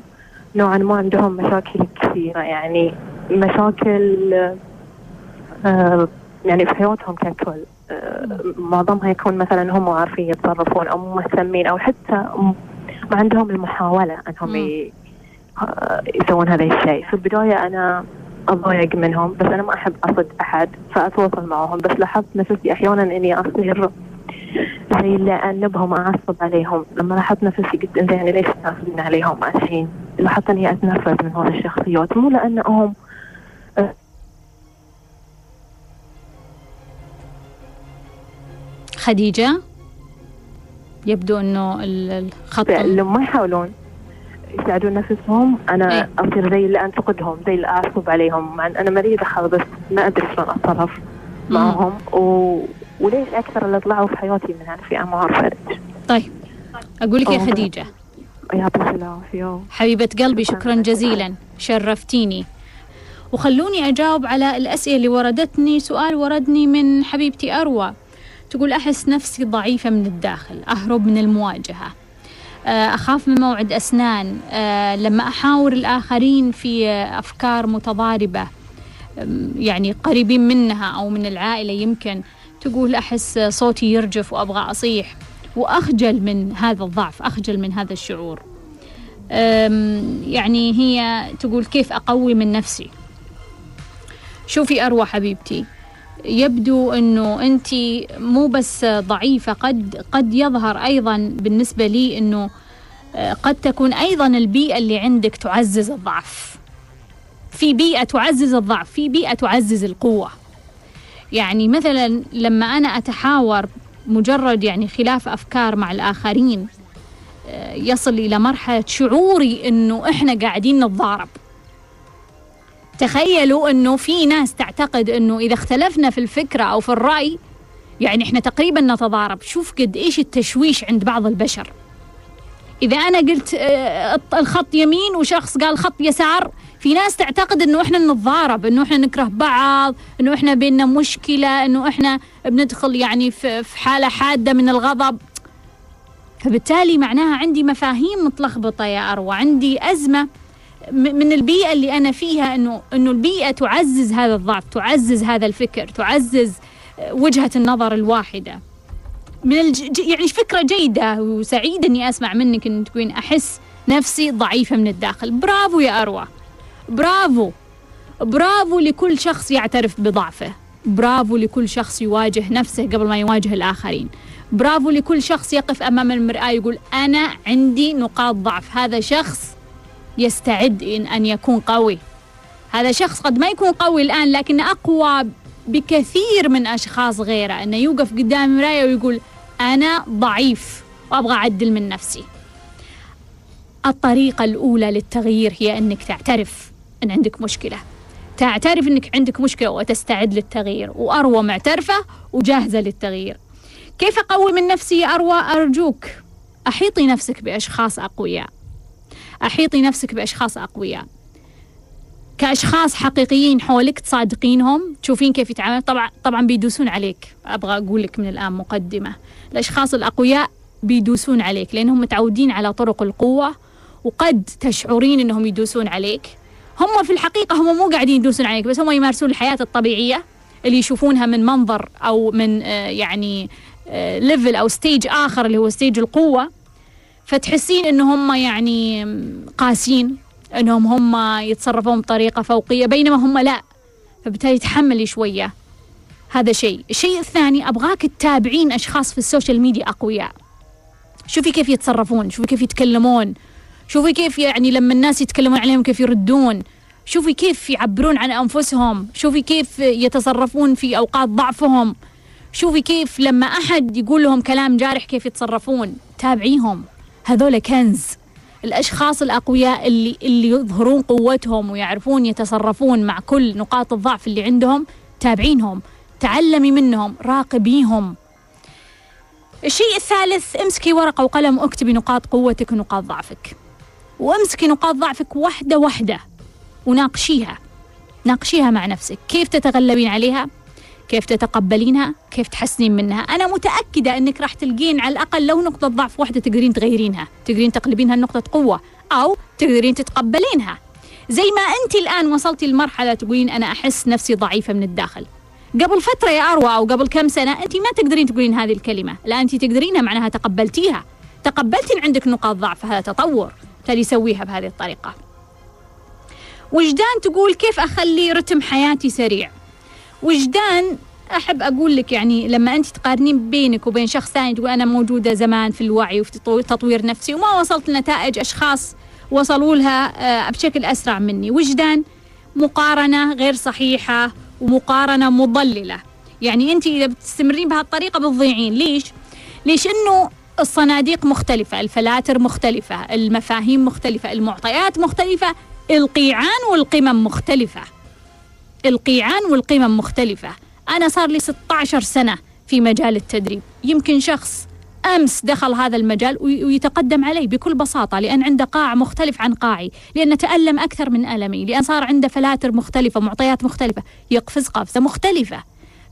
نوعا ما عندهم مشاكل كثيرة يعني مشاكل آه يعني في حياتهم ككل. آه معظمها يكون مثلا هم عارفين يتصرفون أو مو مهتمين أو حتى ما عندهم مم. ي- آه، يسوون هذا الشيء. في البداية أنا أضايق منهم بس أنا ما أحب أصد أحد فأتواصل معهم. بس لاحظت نفسي أحيانا إني أصير زي اللي أنبهم أعصب عليهم. لما لاحظت نفسي قلت إنزين يعني ليش تعصبين عليهم الحين. لاحظت إني أتنرفز من هذه الشخصيات. مو لأنهم خديجة يبدو إنه ال- الخط اللي ما يحاولون يساعدون نفسهم أنا إيه. أصير زي اللي أنتقدهم زي اللي أعصب عليهم. مع أنا مريضة بس ما أدري شلون أتصرف مم. معهم. و... وليش أكثر اللي طلعوا في حياتي من ما أعرف ليش طيب أقول لك يا أوه. خديجة. يعطيك العافية. حبيبة قلبي شكرا جزيلا. شرفتيني. وخلوني أجاوب على الأسئلة اللي وردتني. سؤال وردني من حبيبتي أروى. تقول أحس نفسي ضعيفة من الداخل أهرب من المواجهة. آه، أخاف من موعد أسنان. آه، لما أحاور الآخرين في أفكار متضاربة يعني قريبين منها أو من العائلة يمكن. تقول أحس صوتي يرجف وأبغى أصيح. وأخجل من هذا الضعف أخجل من هذا الشعور. يعني هي تقول كيف أقوي من نفسي. شوفي أروى حبيبتي يبدو أنه أنت مو بس ضعيفة قد قد يظهر أيضا بالنسبة لي أنه آه، قد تكون أيضا البيئة اللي عندك تعزز الضعف. في بيئة تعزز الضعف في بيئة تعزز القوة. يعني مثلا لما أنا أتحاور مجرد يعني خلاف أفكار مع الآخرين آه، يصل إلى مرحلة شعوري أنه إحنا قاعدين نتضارب. تخيلوا إنه في ناس تعتقد إنه إذا اختلفنا في الفكرة أو في الرأي يعني إحنا تقريبا نتضارب. شوف قد إيش التشويش عند بعض البشر. إذا أنا قلت آه، الخط يمين وشخص قال خط يسار في ناس تعتقد إنه إحنا نتضارب إنه إحنا نكره بعض إنه إحنا بيننا مشكلة إنه إحنا بندخل يعني في حالة حادة من الغضب. فبالتالي معناها عندي مفاهيم متلخبطة يا أروى عندي أزمة من البيئة اللي أنا فيها إنه إنه البيئة تعزز هذا الضعف تعزز هذا الفكر تعزز وجهة النظر الواحدة. من الج... يعني فكرة جيدة وسعيده إني أسمع منك إن تكون أحس نفسي ضعيفة من الداخل. برافو يا أروى. برافو. برافو لكل شخص يعترف بضعفه. برافو لكل شخص يواجه نفسه قبل ما يواجه الآخرين. برافو لكل شخص يقف أمام المرآة يقول أنا عندي نقاط ضعف. هذا شخص يستعد إن أن يكون قوي. هذا شخص قد ما يكون قوي الآن لكن أقوى بكثير من أشخاص غيره. أنه يوقف قدام المراية ويقول أنا ضعيف وأبغى أعدل من نفسي. الطريقة الأولى للتغيير هي أنك تعترف. أن عندك مشكلة. تعترف أنك عندك مشكلة وتستعد للتغيير وأروى معترفة وجاهزة للتغيير. كيف أقوي من نفسي؟ أروى أرجوك أحيطي نفسك بأشخاص أقوياء. أحيطي نفسك بأشخاص أقوياء. كأشخاص حقيقيين حولك تصادقينهم تشوفين كيف يتعامل. طبعا طبعا بيدوسون عليك. أبغى أقول لك من الآن مقدمة. الأشخاص الأقوياء بيدوسون عليك لأنهم متعودين على طرق القوة وقد تشعرين أنهم يدوسون عليك. هم في الحقيقة هم مو قاعدين يدوسون عليك بس هم يمارسون الحياة الطبيعية اللي يشوفونها من منظر أو من آه، يعني level آه، أو stage آخر اللي هو stage القوة. فتحسين أنه هم يعني قاسين أنهم هم يتصرفون بطريقة فوقية بينما هم لا. فبالتالي تحملي شوية هذا شيء. الشيء الثاني أبغاك تتابعين أشخاص في ال social media أقوياء. شوفي كيف يتصرفون شوفي كيف يتكلمون. شوفي كيف يعني لما الناس يتكلمون عليهم كيف يردون. شوفي كيف يعبرون عن أنفسهم. شوفي كيف يتصرفون في أوقات ضعفهم. شوفي كيف لما أحد يقول لهم كلام جارح كيف يتصرفون. تابعيهم. هذول كنز. الأشخاص الأقوياء اللي اللي يظهرون قوتهم ويعرفون يتصرفون مع كل نقاط الضعف اللي عندهم تابعينهم. تعلمي منهم راقبيهم. الشيء الثالث امسكي ورقة وقلم واكتبي نقاط قوتك ونقاط ضعفك. وامسكي نقاط ضعفك واحدة واحدة وناقشيها. ناقشيها مع نفسك. كيف تتغلبين عليها؟ كيف تتقبلينها؟ كيف تحسنين منها؟ أنا متأكدة أنك راح تلقين على الأقل لو نقطة ضعف واحدة تقدرين تغيرينها. تقدرين تقلبينها لنقطة قوة أو تقدرين تتقبلينها. زي ما أنت الآن وصلتي لمرحلة تقولين أنا أحس نفسي ضعيفة من الداخل. قبل فترة يا أروى أو قبل كم سنة أنت ما تقدرين تقولين هذه الكلمة لا أنت تقدرينها معناها تقبلتيها. تقبلتي عندك نقاط ضعف هذا تطور. بالتالي سويها بهذه الطريقة. وجدان تقول كيف أخلي رتم حياتي سريع؟ وجدان أحب أقول لك يعني لما أنت تقارنين بينك وبين شخص ثاني تقول أنا موجودة زمان في الوعي وفي تطوير نفسي وما وصلت لنتائج أشخاص وصلوا لها آه، بشكل أسرع مني. وجدان مقارنة غير صحيحة ومقارنة مضللة. يعني أنت إذا بتستمرين بهالطريقة بتضيعين. ليش؟ ليش؟ أنه الصناديق مختلفة الفلاتر مختلفة المفاهيم مختلفة المعطيات مختلفة القيعان والقمم مختلفة. القيعان والقمم مختلفة. أنا صار لي 16 سنة في مجال التدريب. يمكن شخص أمس دخل هذا المجال ويتقدم علي بكل بساطة لأن عنده قاع مختلف عن قاعي لأن تألم أكثر من ألمي لأن صار عنده فلاتر مختلفة معطيات مختلفة يقفز قفزة مختلفة.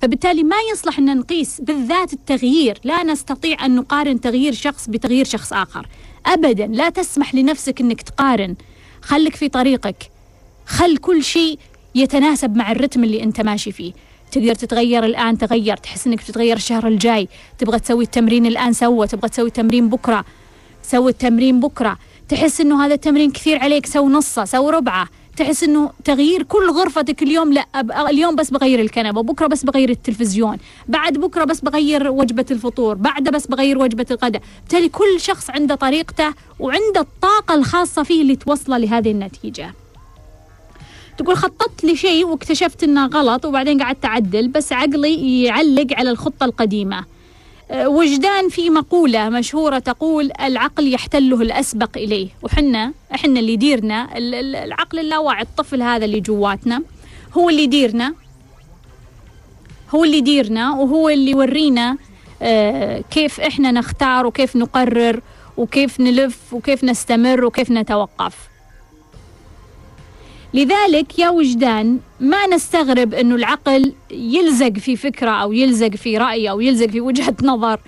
فبالتالي ما يصلح أن نقيس بالذات التغيير لا نستطيع أن نقارن تغيير شخص بتغيير شخص آخر. أبدا لا تسمح لنفسك أنك تقارن. خلك في طريقك. خل كل شيء يتناسب مع الرتم اللي أنت ماشي فيه. تقدر تتغير الآن تغير. تحس أنك بتتغير الشهر الجاي. تبغى تسوي التمرين الآن سوى. تبغى تسوي التمرين بكرة. سوي التمرين بكرة. تحس أنه هذا التمرين كثير عليك سوي نصه سوي ربعه. تحس إنه تغيير كل غرفتك اليوم لا اليوم بس بغير الكنبة بكرة بس بغير التلفزيون بعد بكرة بس بغير وجبة الفطور بعد بس بغير وجبة الغداء. بالتالي كل شخص عنده طريقته وعنده الطاقة الخاصة فيه اللي توصله لهذه النتيجة. تقول خططت لشيء واكتشفت إنه غلط وبعدين قعدت أعدل بس عقلي يعلق على الخطة القديمة. وجدان في مقولة مشهورة تقول العقل يحتله الأسبق إليه. وحنا إحنا اللي يديرنا ال- ال- العقل اللاواعي الطفل هذا اللي جواتنا هو اللي يديرنا. هو اللي يديرنا وهو اللي يورينا آه، كيف إحنا نختار وكيف نقرر وكيف نلف وكيف نستمر وكيف نتوقف. لذلك يا وجدان ما نستغرب إنه العقل يلزق في فكرة أو يلزق في رأي أو يلزق في وجهة نظر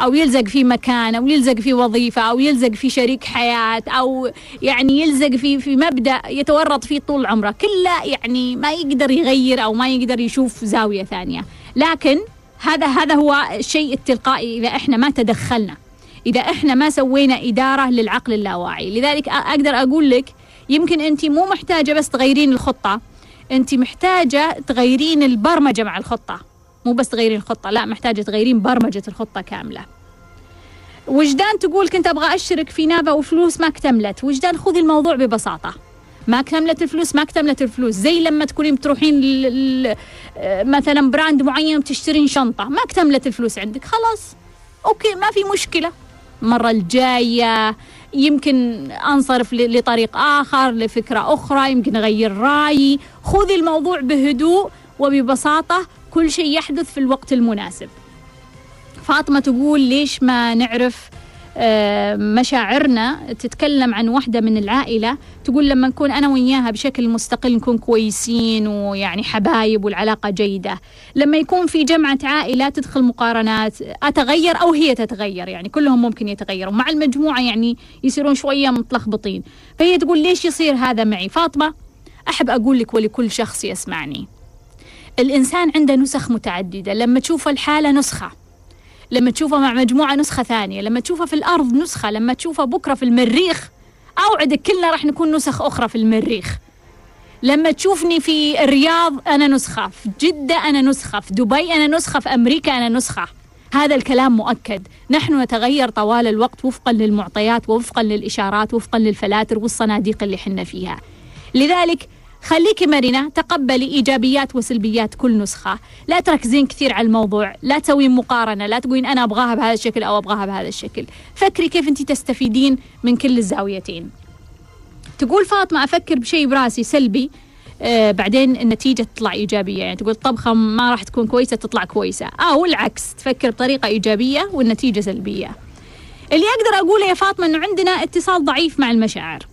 أو يلزق في مكان أو يلزق في وظيفة أو يلزق في شريك حياة أو يعني يلزق في في مبدأ يتورط فيه طول عمره. كله يعني ما يقدر يغير أو ما يقدر يشوف زاوية ثانية. لكن هذا هذا هو الشيء التلقائي إذا إحنا ما تدخلنا. إذا إحنا ما سوينا إدارة للعقل اللاواعي. لذلك أقدر أقول لك يمكن انت مو محتاجة بس تغيرين الخطة. انت محتاجة تغيرين البرمجة مع الخطة. مو بس تغيرين الخطة لا محتاجة تغيرين برمجة الخطة كاملة. وجدان تقول كنت أبغى أشترك في نافا وفلوس ما اكتملت. وجدان خذي الموضوع ببساطة. ما اكتملت الفلوس ما اكتملت الفلوس. زي لما تكونين بتروحين مثلا brand معين وتشترين شنطة. ما اكتملت الفلوس عندك خلاص. okay ما في مشكلة. المرة الجاية يمكن أنصرف ل- لطريق آخر لفكرة أخرى يمكن أغير رأيي. خذي الموضوع بهدوء وببساطة. كل شيء يحدث في الوقت المناسب. فاطمة تقول ليش ما نعرف مشاعرنا تتكلم عن واحدة من العائلة تقول لما نكون أنا وياها بشكل مستقل نكون كويسين ويعني حبايب والعلاقة جيدة. لما يكون في جمعة عائلة تدخل مقارنات أتغير أو هي تتغير؟ يعني كلهم ممكن يتغيروا مع المجموعة يعني يصيرون شوية متلخبطين. فهي تقول ليش يصير هذا معي؟ فاطمة أحب أقول لك ولكل شخص يسمعني. الإنسان عنده نسخ متعددة. لما تشوف الحالة نسخة. لما تشوفه مع مجموعة نسخة ثانية لما تشوفه في الأرض نسخة لما تشوفه بكرة في المريخ أوعدك كلنا راح نكون نسخ أخرى في المريخ. لما تشوفني في الرياض أنا نسخة في جدة أنا نسخة في دبي أنا نسخة في أمريكا أنا نسخة. هذا الكلام مؤكد. نحن نتغير طوال الوقت وفقا للمعطيات ووفقا للإشارات وفقا للفلاتر والصناديق اللي حنا فيها. لذلك خليكي مرنة تقبلي إيجابيات وسلبيات كل نسخة. لا تركزين كثير على الموضوع لا تسوين مقارنة لا تقولين أنا أبغاها بهذا الشكل أو أبغاها بهذا الشكل. فكري كيف أنت تستفيدين من كل الزاويتين. تقول فاطمة أفكر بشيء براسي سلبي. آه بعدين النتيجة تطلع إيجابية. يعني تقول طبخة ما راح تكون كويسة تطلع كويسة. أو العكس تفكر بطريقة إيجابية والنتيجة سلبية. اللي أقدر أقوله يا فاطمة أنه عندنا اتصال ضعيف مع المشاعر.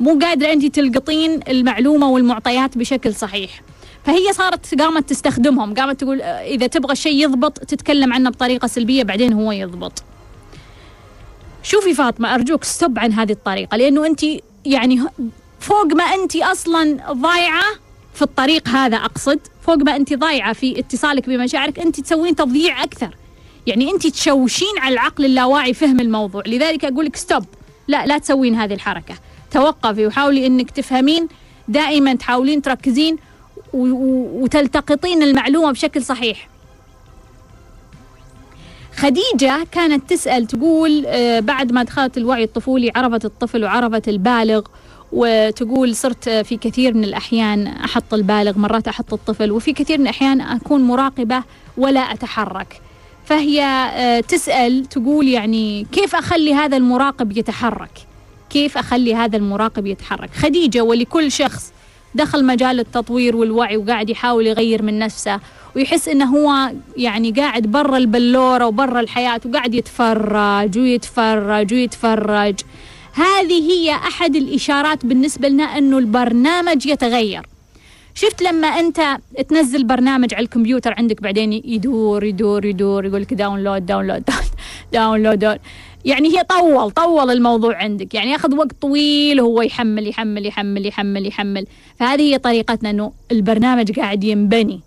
مو قادرة أنت تلقطين المعلومة والمعطيات بشكل صحيح. فهي صارت قامت تستخدمهم قامت تقول آه، إذا تبغى الشيء يضبط تتكلم عنه بطريقة سلبية بعدين هو يضبط. شوفي فاطمة أرجوك ستوب عن هذه الطريقة لأنه أنت يعني فوق ما أنت أصلا ضايعة في الطريق هذا أقصد فوق ما أنت ضايعة في اتصالك بمشاعرك أنت تسوين تضييع أكثر. يعني أنت تشوشين على العقل اللاواعي فهم الموضوع لذلك أقول لك ستوب لا لا تسوين هذه الحركة. توقفي. وحاولي أنك تفهمين. دائما تحاولين تركزين وتلتقطين المعلومة بشكل صحيح. خديجة كانت تسأل تقول آه، بعد ما دخلت الوعي الطفولي عرفت الطفل وعرفت البالغ وتقول صرت في كثير من الأحيان أحط البالغ مرات أحط الطفل وفي كثير من الأحيان أكون مراقبة ولا أتحرك. فهي آه، تسأل تقول يعني كيف أخلي هذا المراقب يتحرك؟ كيف أخلي هذا المراقب يتحرك؟ خديجة ولكل شخص دخل مجال التطوير والوعي وقاعد يحاول يغير من نفسه ويحس إنه هو يعني قاعد برا البلورة وبرا الحياة وقاعد يتفرج ويتفرج ويتفرج. هذه هي أحد الإشارات بالنسبة لنا إنه البرنامج يتغير. شفت لما أنت تنزل برنامج على الكمبيوتر عندك بعدين يدور يدور يدور يقول لك download download download down يعني هي طول طول الموضوع عندك. يعني ياخذ وقت طويل وهو يحمل يحمل يحمل يحمل يحمل. فهذه هي طريقتنا إنه البرنامج قاعد ينبني.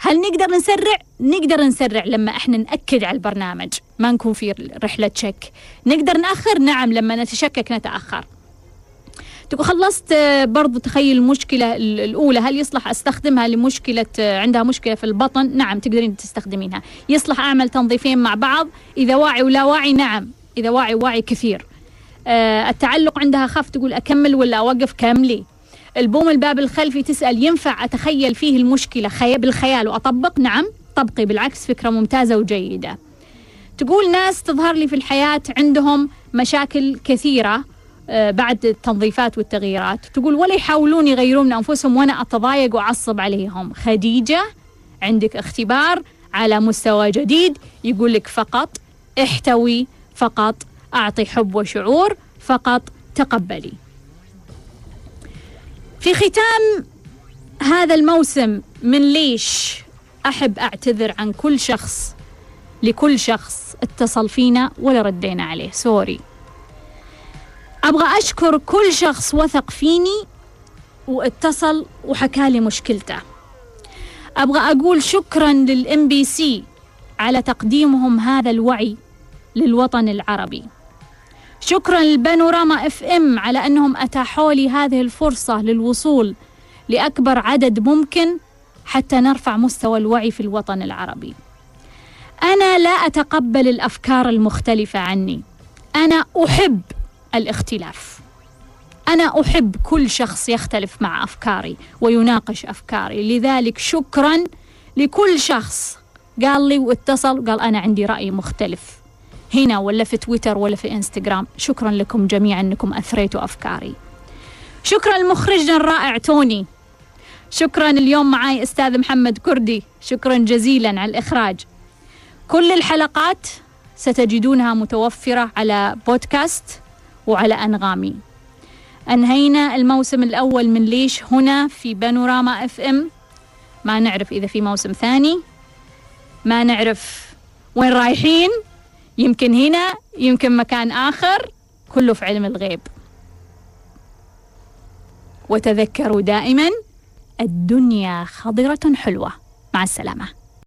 هل نقدر نسرع؟ نقدر نسرع لما إحنا نأكد على البرنامج. ما نكون في رحلة شك. نقدر نأخر؟ نعم لما نتشكك نتأخر. تقول خلصت برضو تخيل المشكلة ال- الأولى. هل يصلح أستخدمها لمشكلة عندها مشكلة في البطن؟ نعم تقدرين تستخدمينها. يصلح أعمل تنظيفين مع بعض؟ إذا واعي ولا واعي نعم. إذا واعي واعي كثير. آه، التعلق عندها خف تقول أكمل ولا أوقف كاملي. البوم الباب الخلفي تسأل ينفع أتخيل فيه المشكلة خي... بالخيال وأطبق؟ نعم طبقي. بالعكس فكرة ممتازة وجيدة. تقول ناس تظهر لي في الحياة عندهم مشاكل كثيرة آه، بعد التنظيفات والتغييرات. تقول ولا يحاولون يغيرون من أنفسهم وأنا أتضايق وأعصب عليهم. خديجة عندك اختبار على مستوى جديد يقول لك فقط احتوي فقط أعطي حب وشعور فقط تقبلي. في ختام هذا الموسم من ليش أحب أعتذر عن كل شخص لكل شخص اتصل فينا ولا ردينا عليه sorry. أبغى أشكر كل شخص وثق فيني واتصل وحكى لي مشكلته. أبغى أقول شكرا لل MBC على تقديمهم هذا الوعي للوطن العربي. شكرا لل Panorama FM على أنهم أتاحوا لي هذه الفرصة للوصول لأكبر عدد ممكن حتى نرفع مستوى الوعي في الوطن العربي. أنا لا أتقبل الأفكار المختلفة عني. أنا أحب الاختلاف. أنا أحب كل شخص يختلف مع أفكاري ويناقش أفكاري. لذلك شكرا لكل شخص. قال لي واتصل وقال أنا عندي رأي مختلف. هنا ولا في تويتر ولا في إنستغرام. شكرا لكم جميعا إنكم أثريتوا أفكاري. شكرا لمخرجنا الرائع توني. شكرا اليوم معي أستاذ محمد كردي. شكرا جزيلا على الإخراج. كل الحلقات ستجدونها متوفرة على بودكاست وعلى أنغامي. أنهينا الموسم الأول من ليش هنا في بانوراما إف إم. ما نعرف إذا في موسم ثاني. ما نعرف وين رايحين. يمكن هنا يمكن مكان آخر كله في علم الغيب. وتذكروا دائما الدنيا خضرة حلوة. مع السلامة.